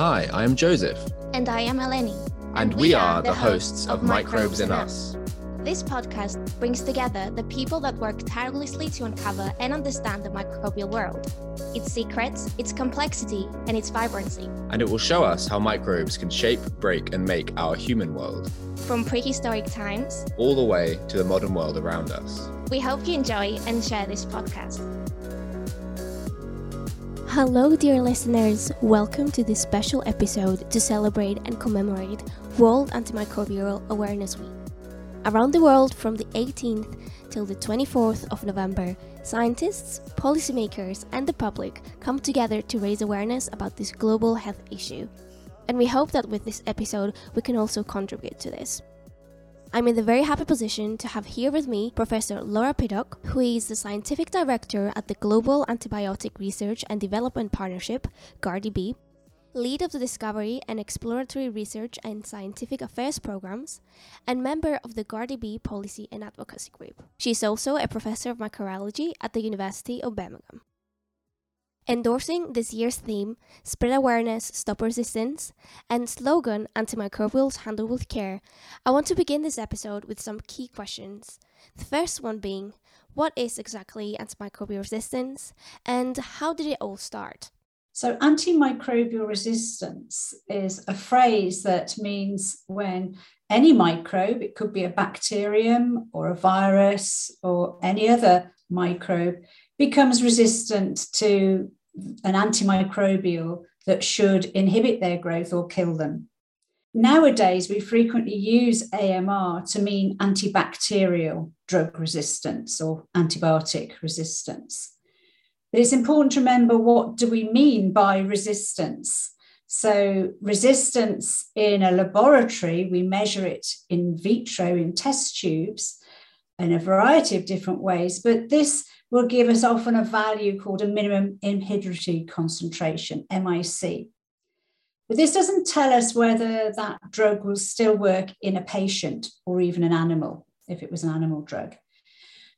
Hi, I am Joseph. And I am Eleni. And, we, are the hosts of Microbes in Us. This podcast brings together the people that work tirelessly to uncover and understand the microbial world, its secrets, its complexity, and its vibrancy. And it will show us how microbes can shape, break, and make our human world, From prehistoric times, all the way to the modern world around us. we hope you enjoy and share this podcast. Hello, dear listeners. Welcome to this special episode to celebrate and commemorate World Antimicrobial Awareness Week. Around the world, from the 18th till the 24th of November, scientists, policymakers, and the public come together to raise awareness about this global health issue. And we hope that with this episode, we can also contribute to this. I'm in the very happy position to have here with me Professor Laura Piddock, who is the Scientific Director at the Global Antibiotic Research and Development Partnership, GARDP, lead of the Discovery and Exploratory Research and Scientific Affairs programs, and member of the GARDP Policy and Advocacy Group. She is also a professor of microbiology at the University of Birmingham. Endorsing this year's theme, Spread Awareness, Stop Resistance, and slogan Antimicrobials Handled with Care, I want to begin this episode with some key questions. The first one being What is exactly antimicrobial resistance, and how did it all start? So, antimicrobial resistance is a phrase that means when any microbe, it could be a bacterium or a virus or any other microbe, becomes resistant to an antimicrobial that should inhibit their growth or kill them. Nowadays, we frequently use AMR to mean antibacterial drug resistance or antibiotic resistance. But it's important to remember what do we mean by resistance? So resistance in a laboratory, we measure it in vitro in test tubes in a variety of different ways, but this will give us often a value called a minimum inhibitory concentration, MIC. But this doesn't tell us whether that drug will still work in a patient or even an animal, if it was an animal drug.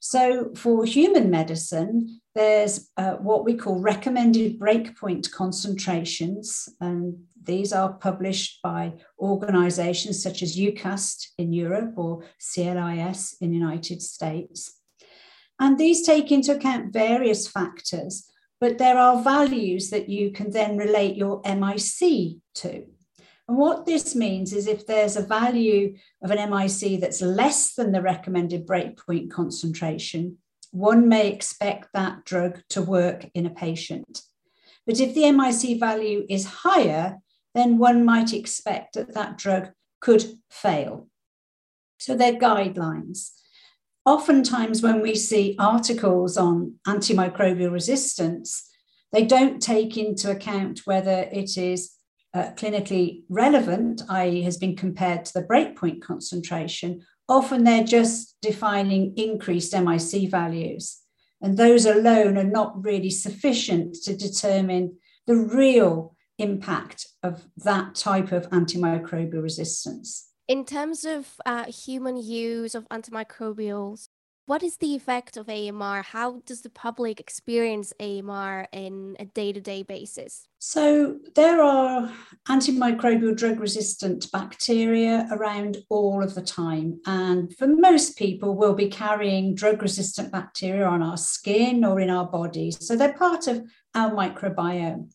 So, for human medicine, there's uh, what we call recommended breakpoint concentrations, and these are published by organizations such as EUCAST in Europe or CLSI in the United States. And these take into account various factors, but there are values that you can then relate your MIC to. And what this means is if there's a value of an MIC that's less than the recommended breakpoint concentration, one may expect that drug to work in a patient. But if the MIC value is higher, then one might expect that that drug could fail. So they're guidelines. Oftentimes, when we see articles on antimicrobial resistance, they don't take into account whether it is uh, clinically relevant, i.e., has been compared to the breakpoint concentration. Often they're just defining increased MIC values. And those alone are not really sufficient to determine the real impact of that type of antimicrobial resistance. In terms of uh, human use of antimicrobials, what is the effect of AMR? How does the public experience AMR in a day to day basis? So, there are antimicrobial drug resistant bacteria around all of the time. And for most people, we'll be carrying drug resistant bacteria on our skin or in our bodies. So, they're part of our microbiome.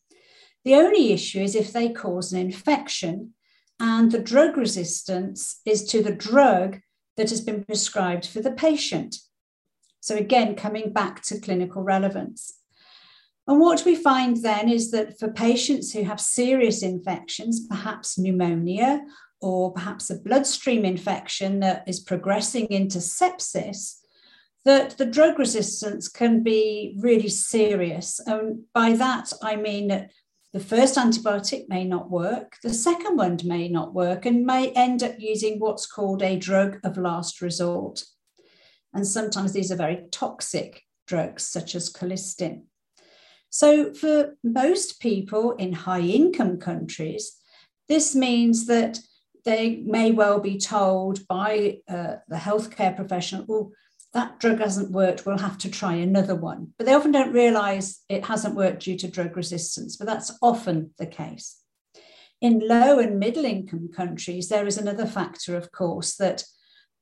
The only issue is if they cause an infection, and the drug resistance is to the drug that has been prescribed for the patient. So, again, coming back to clinical relevance. And what we find then is that for patients who have serious infections, perhaps pneumonia or perhaps a bloodstream infection that is progressing into sepsis, that the drug resistance can be really serious. And by that, I mean that the first antibiotic may not work, the second one may not work, and may end up using what's called a drug of last resort. And sometimes these are very toxic drugs, such as colistin. So, for most people in high income countries, this means that they may well be told by uh, the healthcare professional, oh, that drug hasn't worked, we'll have to try another one. But they often don't realize it hasn't worked due to drug resistance, but that's often the case. In low and middle income countries, there is another factor, of course, that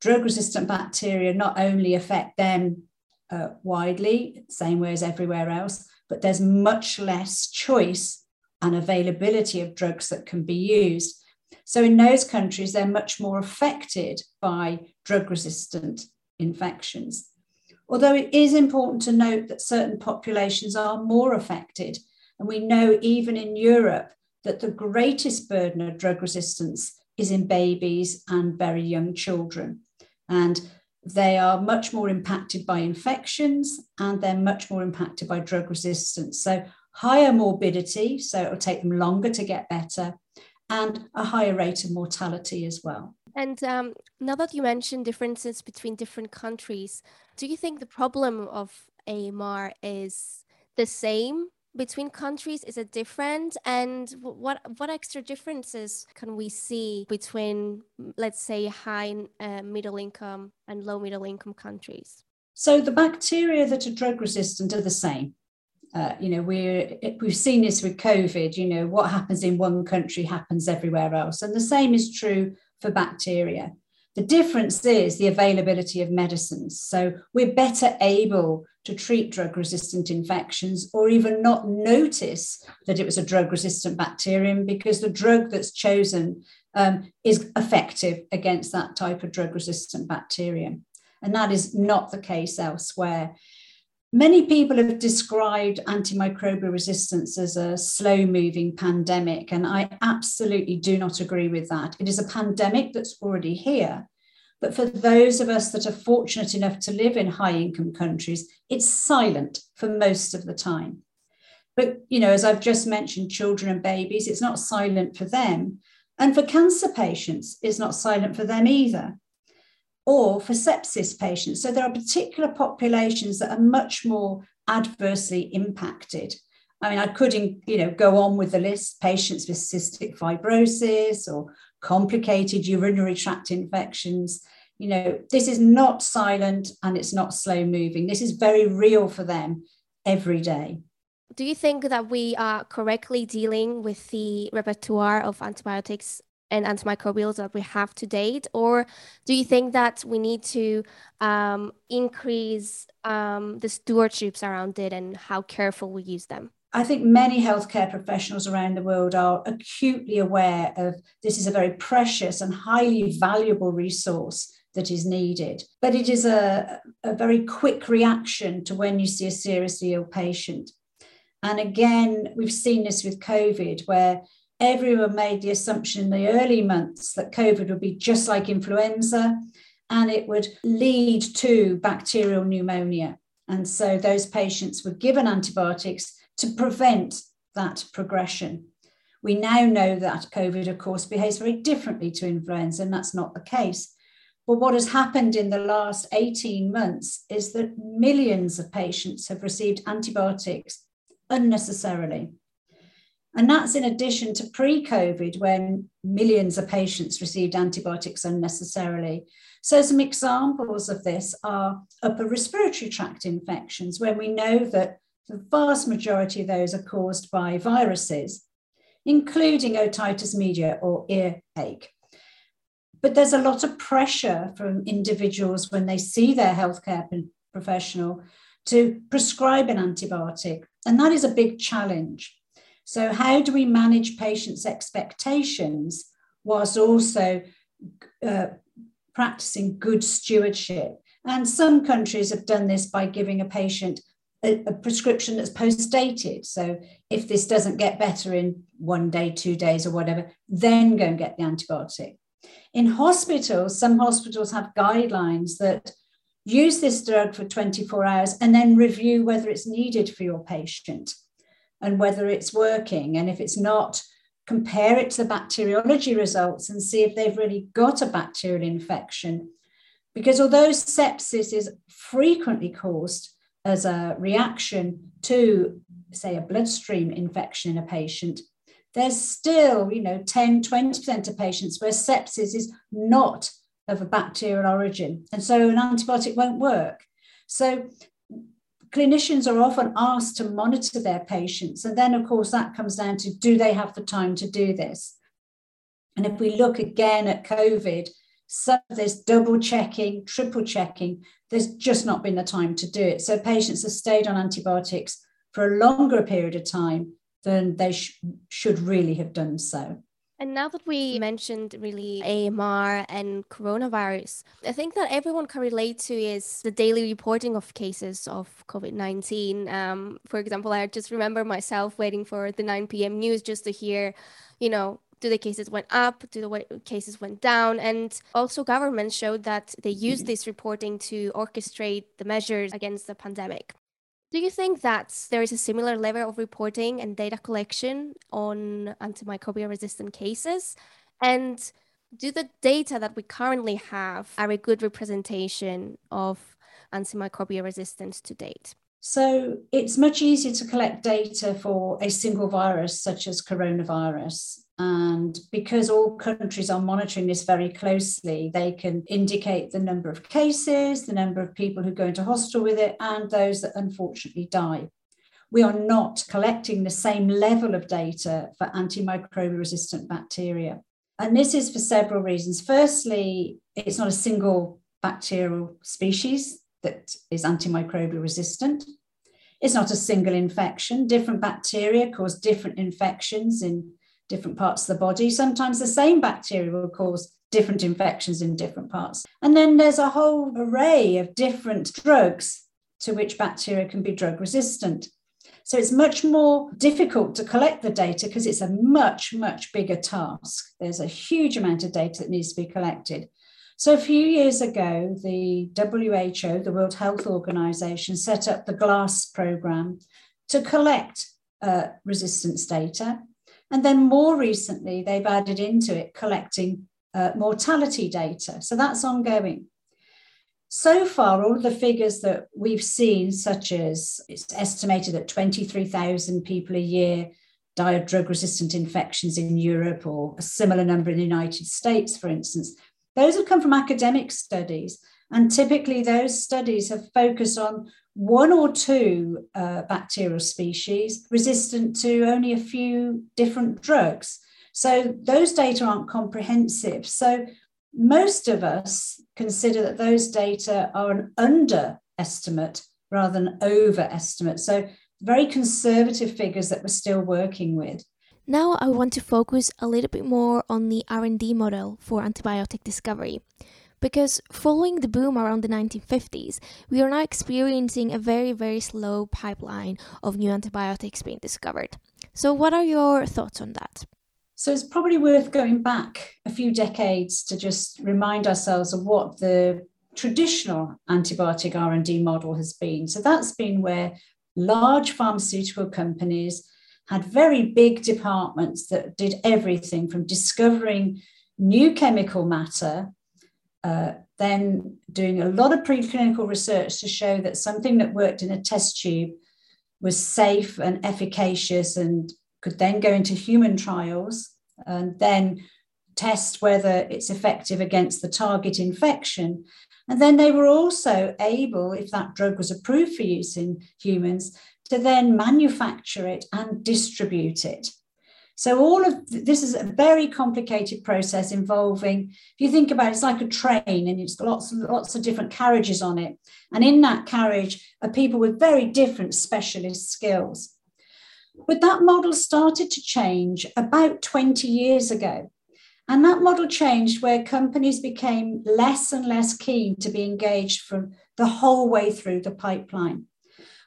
drug resistant bacteria not only affect them uh, widely, same way as everywhere else, but there's much less choice and availability of drugs that can be used. So, in those countries, they're much more affected by drug resistant infections. Although it is important to note that certain populations are more affected. And we know even in Europe that the greatest burden of drug resistance is in babies and very young children. And they are much more impacted by infections and they're much more impacted by drug resistance. So, higher morbidity, so it'll take them longer to get better, and a higher rate of mortality as well. And um, now that you mentioned differences between different countries, do you think the problem of AMR is the same between countries? Is it different? And what what extra differences can we see between, let's say, high uh, middle income and low middle income countries? So the bacteria that are drug resistant are the same. Uh, you know, we're we've seen this with COVID. You know, what happens in one country happens everywhere else, and the same is true for bacteria. The difference is the availability of medicines. So we're better able to treat drug resistant infections or even not notice that it was a drug resistant bacterium because the drug that's chosen um, is effective against that type of drug resistant bacterium. And that is not the case elsewhere. Many people have described antimicrobial resistance as a slow moving pandemic, and I absolutely do not agree with that. It is a pandemic that's already here. But for those of us that are fortunate enough to live in high income countries, it's silent for most of the time. But, you know, as I've just mentioned, children and babies, it's not silent for them. And for cancer patients, it's not silent for them either or for sepsis patients. So there are particular populations that are much more adversely impacted. I mean, I could, you know, go on with the list: patients with cystic fibrosis or complicated urinary tract infections. You know, this is not silent and it's not slow moving. This is very real for them every day. Do you think that we are correctly dealing with the repertoire of antibiotics and antimicrobials that we have to date? Or do you think that we need to um, increase um, the stewardships around it and how careful we use them? I think many healthcare professionals around the world are acutely aware of this is a very precious and highly valuable resource that is needed. But it is a, a very quick reaction to when you see a seriously ill patient. And again, we've seen this with COVID, where everyone made the assumption in the early months that COVID would be just like influenza and it would lead to bacterial pneumonia. And so those patients were given antibiotics to prevent that progression. We now know that COVID, of course, behaves very differently to influenza, and that's not the case. But what has happened in the last 18 months is that millions of patients have received antibiotics unnecessarily. And that's in addition to pre COVID, when millions of patients received antibiotics unnecessarily. So, some examples of this are upper respiratory tract infections, when we know that the vast majority of those are caused by viruses, including otitis media or earache. But there's a lot of pressure from individuals when they see their healthcare professional to prescribe an antibiotic. And that is a big challenge. So, how do we manage patients' expectations whilst also uh, practicing good stewardship? And some countries have done this by giving a patient a, a prescription that's post dated. So, if this doesn't get better in one day, two days, or whatever, then go and get the antibiotic. In hospitals, some hospitals have guidelines that use this drug for 24 hours and then review whether it's needed for your patient and whether it's working. And if it's not, compare it to the bacteriology results and see if they've really got a bacterial infection. Because although sepsis is frequently caused as a reaction to, say, a bloodstream infection in a patient, there's still, you know, 10, 20% of patients where sepsis is not of a bacterial origin. And so an antibiotic won't work. So clinicians are often asked to monitor their patients. And then, of course, that comes down to do they have the time to do this? And if we look again at COVID, so there's double checking, triple checking. There's just not been the time to do it. So patients have stayed on antibiotics for a longer period of time than they sh- should really have done so. And now that we mentioned really AMR and coronavirus, I think that everyone can relate to is the daily reporting of cases of COVID 19. Um, for example, I just remember myself waiting for the 9 p.m. news just to hear, you know, do the cases went up, do the cases went down, and also governments showed that they use this reporting to orchestrate the measures against the pandemic. Do you think that there is a similar level of reporting and data collection on antimicrobial resistant cases? And do the data that we currently have are a good representation of antimicrobial resistance to date? So it's much easier to collect data for a single virus such as coronavirus and because all countries are monitoring this very closely, they can indicate the number of cases, the number of people who go into hospital with it, and those that unfortunately die. We are not collecting the same level of data for antimicrobial resistant bacteria. And this is for several reasons. Firstly, it's not a single bacterial species that is antimicrobial resistant. It's not a single infection. Different bacteria cause different infections in different parts of the body. Sometimes the same bacteria will cause different infections in different parts. And then there's a whole array of different drugs to which bacteria can be drug resistant. So it's much more difficult to collect the data because it's a much, much bigger task. There's a huge amount of data that needs to be collected. So a few years ago, the WHO, the World Health Organization, set up the GLASS program to collect uh, resistance data and then more recently, they've added into it collecting uh, mortality data. So that's ongoing. So far, all the figures that we've seen, such as it's estimated that 23,000 people a year die of drug resistant infections in Europe, or a similar number in the United States, for instance, those have come from academic studies. And typically, those studies have focused on one or two uh, bacterial species resistant to only a few different drugs. So those data aren't comprehensive. So most of us consider that those data are an underestimate rather than overestimate. So very conservative figures that we're still working with. Now I want to focus a little bit more on the R&D model for antibiotic discovery because following the boom around the 1950s, we are now experiencing a very, very slow pipeline of new antibiotics being discovered. So, what are your thoughts on that? So, it's probably worth going back a few decades to just remind ourselves of what the traditional antibiotic R&D model has been. So, that's been where large pharmaceutical companies had very big departments that did everything from discovering new chemical matter uh, then doing a lot of preclinical research to show that something that worked in a test tube was safe and efficacious and could then go into human trials and then test whether it's effective against the target infection. And then they were also able, if that drug was approved for use in humans, to then manufacture it and distribute it. So all of this is a very complicated process involving, if you think about it, it's like a train and it's lots and lots of different carriages on it. And in that carriage are people with very different specialist skills. But that model started to change about 20 years ago. And that model changed where companies became less and less keen to be engaged from the whole way through the pipeline.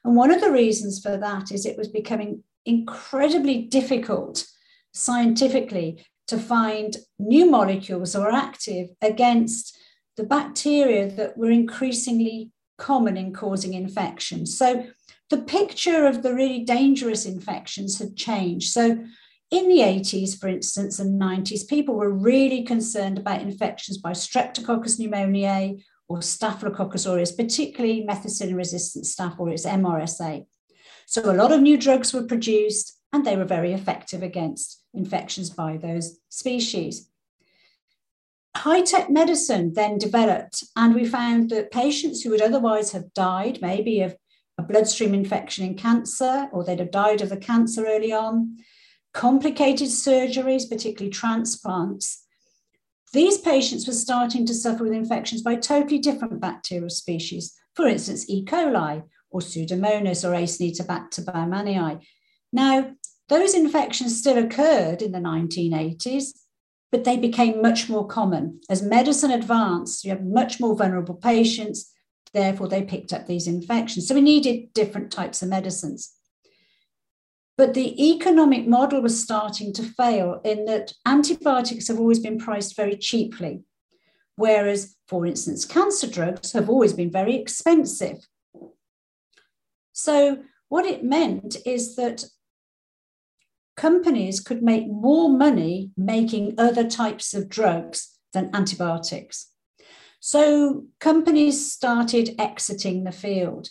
And one of the reasons for that is it was becoming incredibly difficult scientifically to find new molecules that are active against the bacteria that were increasingly common in causing infections. So the picture of the really dangerous infections had changed. So in the 80s, for instance, and 90s, people were really concerned about infections by Streptococcus pneumoniae or Staphylococcus aureus, particularly methicillin resistant Staph aureus, MRSA. So a lot of new drugs were produced and they were very effective against infections by those species. High tech medicine then developed, and we found that patients who would otherwise have died, maybe of a bloodstream infection in cancer, or they'd have died of the cancer early on, complicated surgeries, particularly transplants, these patients were starting to suffer with infections by totally different bacterial species, for instance, E. coli or Pseudomonas or Acinetobacter baumannii. Now, those infections still occurred in the 1980s, but they became much more common. As medicine advanced, you have much more vulnerable patients, therefore, they picked up these infections. So we needed different types of medicines. But the economic model was starting to fail in that antibiotics have always been priced very cheaply, whereas, for instance, cancer drugs have always been very expensive. So, what it meant is that companies could make more money making other types of drugs than antibiotics. So, companies started exiting the field.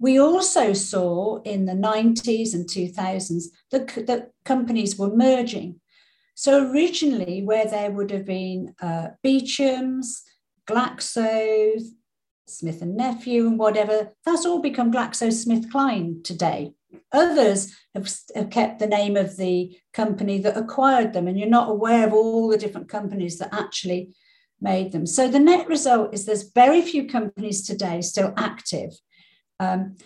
We also saw in the 90s and 2000s that, that companies were merging. So originally, where there would have been uh, Beecham's, Glaxo, Smith and Nephew, and whatever, that's all become GlaxoSmithKline today. Others have, have kept the name of the company that acquired them, and you're not aware of all the different companies that actually made them. So the net result is there's very few companies today still active um,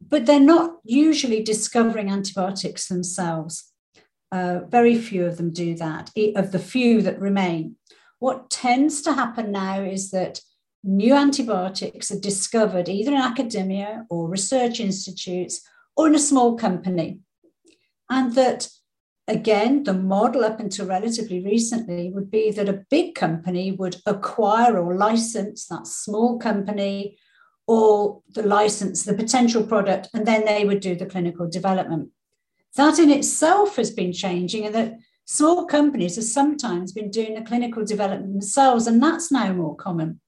but they're not usually discovering antibiotics themselves. Uh, very few of them do that, of the few that remain. What tends to happen now is that new antibiotics are discovered either in academia or research institutes or in a small company. And that, again, the model up until relatively recently would be that a big company would acquire or license that small company or the license, the potential product, and then they would do the clinical development. That in itself has been changing, and that small companies have sometimes been doing the clinical development themselves, and that's now more common.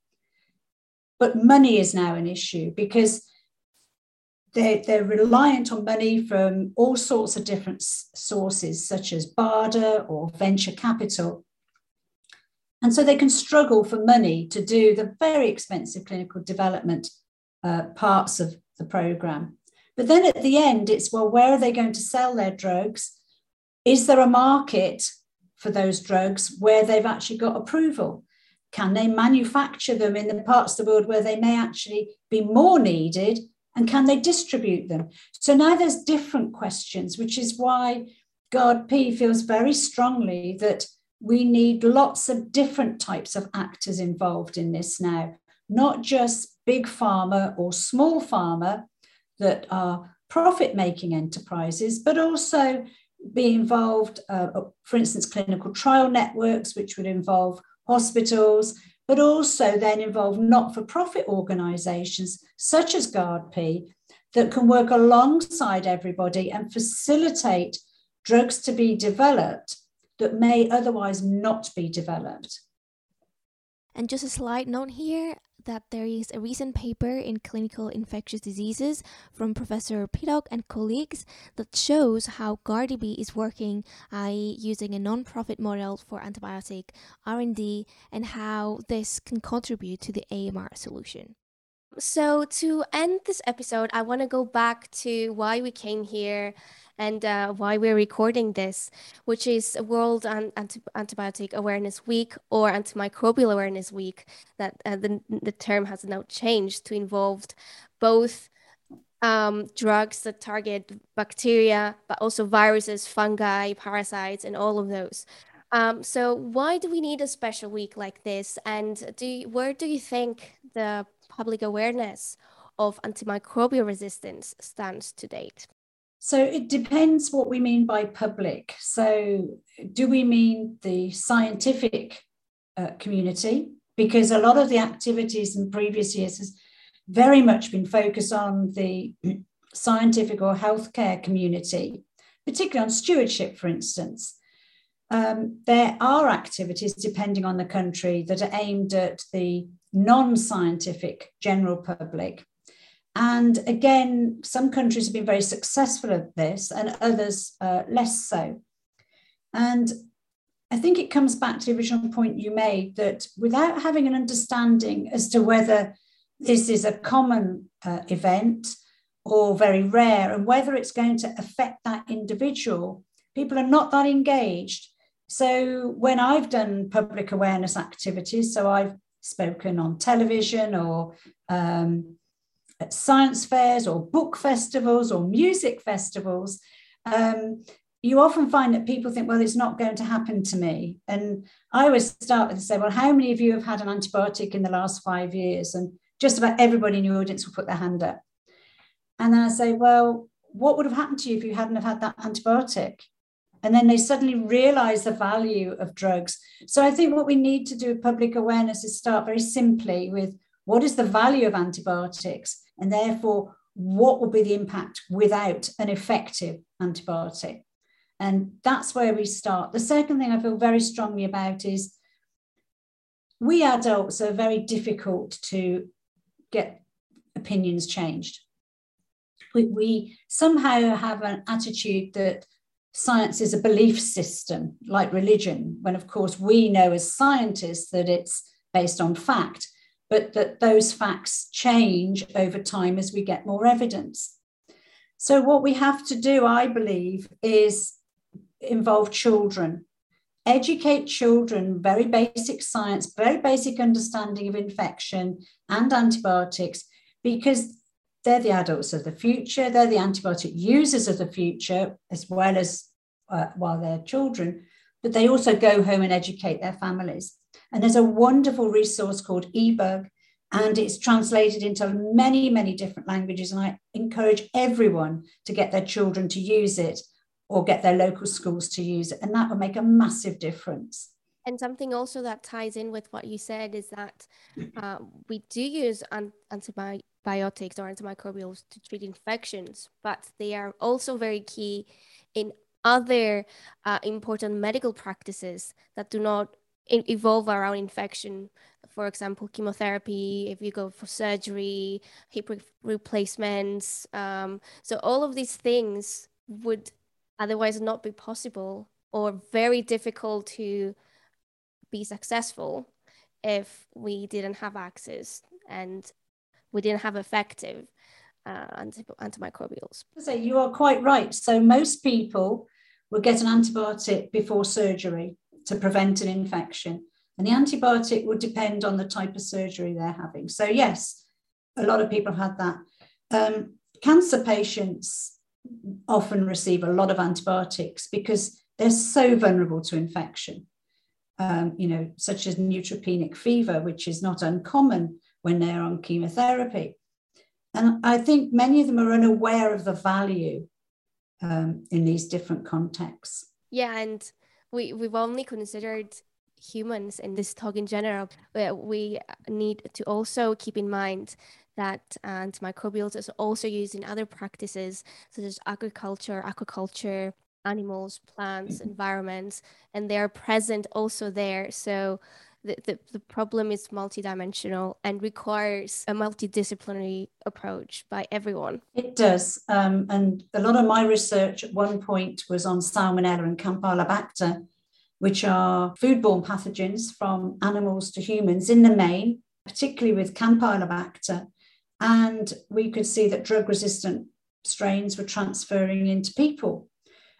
But money is now an issue because they're, they're reliant on money from all sorts of different sources, such as BARDA or venture capital. And so they can struggle for money to do the very expensive clinical development uh, parts of the program. But then at the end, it's well, where are they going to sell their drugs? Is there a market for those drugs where they've actually got approval? Can they manufacture them in the parts of the world where they may actually be more needed? And can they distribute them? So now there's different questions, which is why GARDP feels very strongly that we need lots of different types of actors involved in this now, not just big pharma or small pharma that are profit making enterprises, but also be involved, uh, for instance, clinical trial networks, which would involve hospitals, but also then involve not for profit organizations such as GARDP that can work alongside everybody and facilitate drugs to be developed that may otherwise not be developed. And just a slight note here that there is a recent paper in Clinical Infectious Diseases from Professor Piddock and colleagues that shows how GARDP is working i.e., using a non-profit model for antibiotic R&D and how this can contribute to the AMR solution. So to end this episode, I want to go back to why we came here and uh, why we're recording this, which is World Anti- Antibiotic Awareness Week or Antimicrobial Awareness Week. That uh, the the term has now changed to involve both um, drugs that target bacteria, but also viruses, fungi, parasites, and all of those. Um, so why do we need a special week like this? And do where do you think the public awareness of antimicrobial resistance stands to date? So it depends what we mean by public. So, do we mean the scientific uh, community? Because a lot of the activities in previous years has very much been focused on the scientific or healthcare community, particularly on stewardship, for instance. Um, there are activities, depending on the country, that are aimed at the non scientific general public. And again, some countries have been very successful at this and others uh, less so. And I think it comes back to the original point you made that without having an understanding as to whether this is a common uh, event or very rare and whether it's going to affect that individual, people are not that engaged. So when I've done public awareness activities, so I've spoken on television or um, at science fairs or book festivals or music festivals, um, you often find that people think, well, it's not going to happen to me. And I always start with say, well, how many of you have had an antibiotic in the last five years? And just about everybody in your audience will put their hand up. And then I say, well, what would have happened to you if you hadn't have had that antibiotic? And then they suddenly realize the value of drugs. So I think what we need to do with public awareness is start very simply with what is the value of antibiotics? And therefore, what will be the impact without an effective antibiotic? And that's where we start. The second thing I feel very strongly about is we adults are very difficult to get opinions changed. We, we somehow have an attitude that science is a belief system like religion, when of course we know as scientists that it's based on fact, but that those facts change over time as we get more evidence. So, what we have to do, I believe, is involve children. Educate children, very basic science, very basic understanding of infection and antibiotics, because they're the adults of the future, they're the antibiotic users of the future, as well as uh, while they're children, but they also go home and educate their families. And there's a wonderful resource called eBug, and it's translated into many, many different languages. And I encourage everyone to get their children to use it or get their local schools to use it. And that will make a massive difference. And something also that ties in with what you said is that uh, we do use an- antibiotics or antimicrobials to treat infections, but they are also very key in other uh, important medical practices that do not evolve around infection. For example, chemotherapy, if you go for surgery, hip re- replacements. Um, so, all of these things would otherwise not be possible or very difficult to be successful if we didn't have access and we didn't have effective uh, anti- antimicrobials. So you are quite right. So most people will get an antibiotic before surgery to prevent an infection. And the antibiotic would depend on the type of surgery they're having. So yes, a lot of people had that. Um, cancer patients often receive a lot of antibiotics because they're so vulnerable to infection. Um, you know, such as neutropenic fever, which is not uncommon when they're on chemotherapy. And I think many of them are unaware of the value um, in these different contexts. Yeah, and we, we've only considered humans in this talk in general. We need to also keep in mind that antimicrobials is also used in other practices such as agriculture, aquaculture, animals, plants, mm-hmm. environments, and they are present also there. So the, the, the problem is multidimensional and requires a multidisciplinary approach by everyone. It does. Um, and a lot of my research at one point was on Salmonella and Campylobacter, which are foodborne pathogens from animals to humans in the main, particularly with Campylobacter. And we could see that drug resistant strains were transferring into people.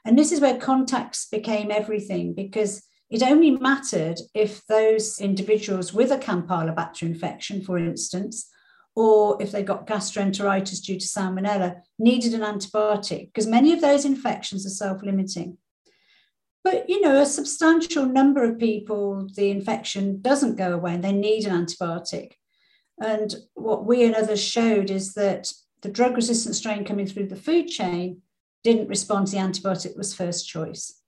And this is where contacts became everything because it only mattered if those individuals with a Campylobacter infection, for instance, or if they got gastroenteritis due to salmonella, needed an antibiotic because many of those infections are self limiting. But, you know, a substantial number of people, the infection doesn't go away and they need an antibiotic. And what we and others showed is that the drug resistant strain coming through the food chain didn't respond to the antibiotic was first choice.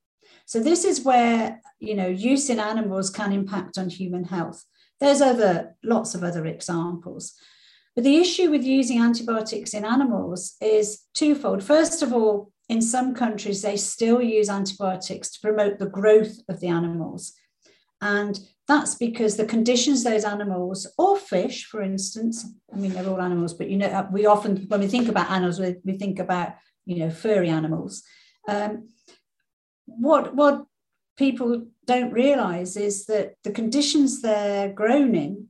So this is where you know use in animals can impact on human health. There's other lots of other examples. But the issue with using antibiotics in animals is twofold. First of all, in some countries, they still use antibiotics to promote the growth of the animals. And that's because the conditions those animals or fish, for instance, I mean, they're all animals, but you know, we often, when we think about animals, we, we think about, you know, furry animals. Um, what, what people don't realize is that the conditions they're grown in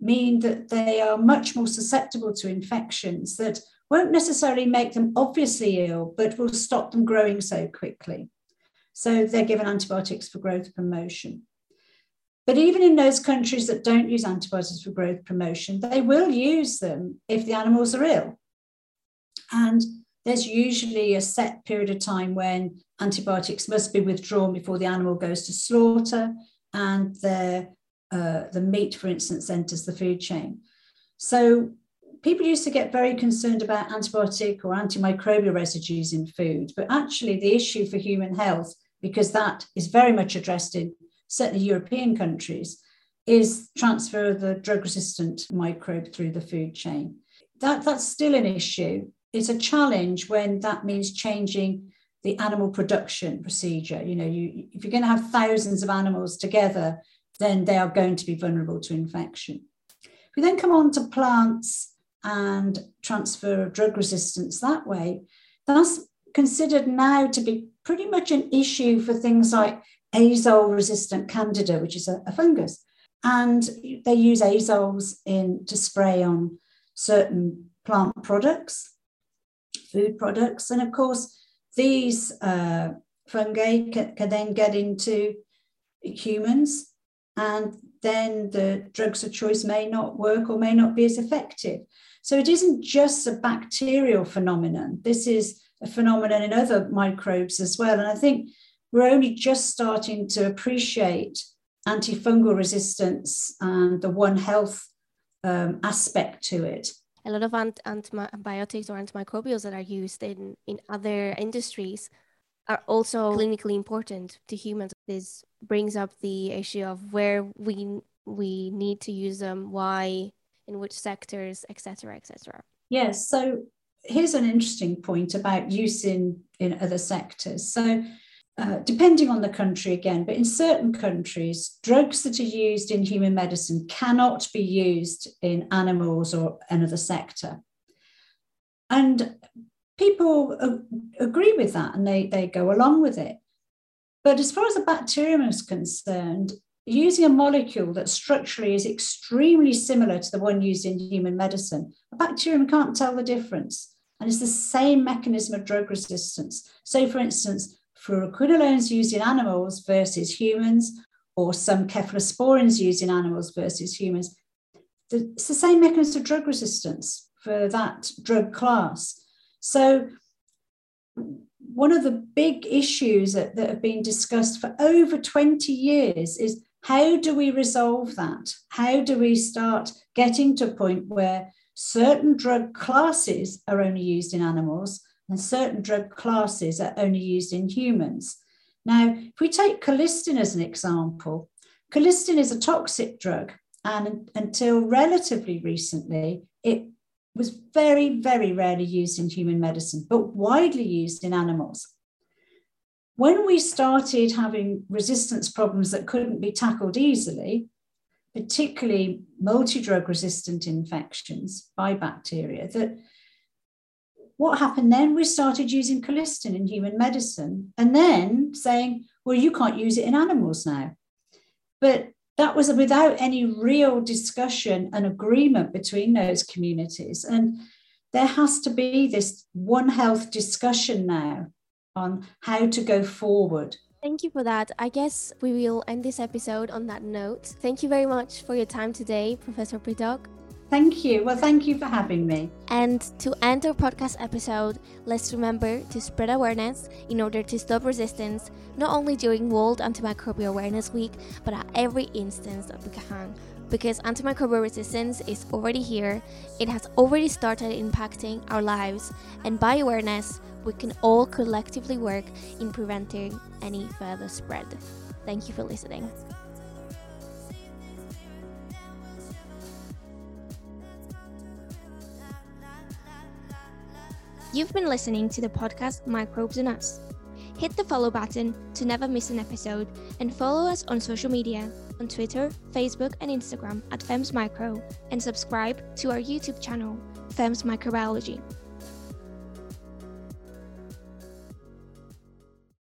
mean that they are much more susceptible to infections that won't necessarily make them obviously ill, but will stop them growing so quickly. So they're given antibiotics for growth promotion. But even in those countries that don't use antibiotics for growth promotion, they will use them if the animals are ill. And there's usually a set period of time when antibiotics must be withdrawn before the animal goes to slaughter and the, uh, the meat, for instance, enters the food chain. So people used to get very concerned about antibiotic or antimicrobial residues in food, but actually the issue for human health, because that is very much addressed in certainly European countries, is transfer of the drug resistant microbe through the food chain. That, that's still an issue. It's a challenge when that means changing the animal production procedure. You know, you, if you're going to have thousands of animals together, then they are going to be vulnerable to infection. We then come on to plants and transfer of drug resistance that way, that's considered now to be pretty much an issue for things like azole resistant candida, which is a, a fungus. And they use azoles in to spray on certain plant products, food products. And of course, these uh, fungi can, can then get into humans and then the drugs of choice may not work or may not be as effective. So it isn't just a bacterial phenomenon. This is a phenomenon in other microbes as well. And I think we're only just starting to appreciate antifungal resistance and the One Health um, aspect to it. A lot of ant- antibiotics or antimicrobials that are used in, in other industries are also clinically important to humans. This brings up the issue of where we we need to use them, why, in which sectors, etc., etc. Yes. So here's an interesting point about use in in other sectors. So. Uh, depending on the country again, but in certain countries, drugs that are used in human medicine cannot be used in animals or another sector. And people agree with that and they, they go along with it. But as far as the bacterium is concerned, using a molecule that structurally is extremely similar to the one used in human medicine, a bacterium can't tell the difference. And it's the same mechanism of drug resistance. So, for instance, fluoroquinolones used in animals versus humans, or some cephalosporins used in animals versus humans, it's the same mechanism of drug resistance for that drug class. So, one of the big issues that, that have been discussed for over 20 years is how do we resolve that? How do we start getting to a point where certain drug classes are only used in animals and certain drug classes are only used in humans? Now, if we take colistin as an example, colistin is a toxic drug, and until relatively recently, it was very, very rarely used in human medicine, but widely used in animals. When we started having resistance problems that couldn't be tackled easily, particularly multi drug resistant infections by bacteria, that what happened then? We started using colistin in human medicine and then saying, well, you can't use it in animals now. But that was without any real discussion and agreement between those communities. And there has to be this One Health discussion now on how to go forward. Thank you for that. I guess we will end this episode on that note. Thank you very much for your time today, Professor Piddock. Thank you. Well, thank you for having me. And to end our podcast episode, let's remember to spread awareness in order to stop resistance, not only during World Antimicrobial Awareness Week, but at every instance that we can. Because antimicrobial resistance is already here, it has already started impacting our lives, and by awareness, we can all collectively work in preventing any further spread. Thank you for listening. You've been listening to the podcast Microbes and Us. Hit the follow button to never miss an episode and follow us on social media on Twitter, Facebook, and Instagram at FEMS Micro and subscribe to our YouTube channel, FEMS Microbiology.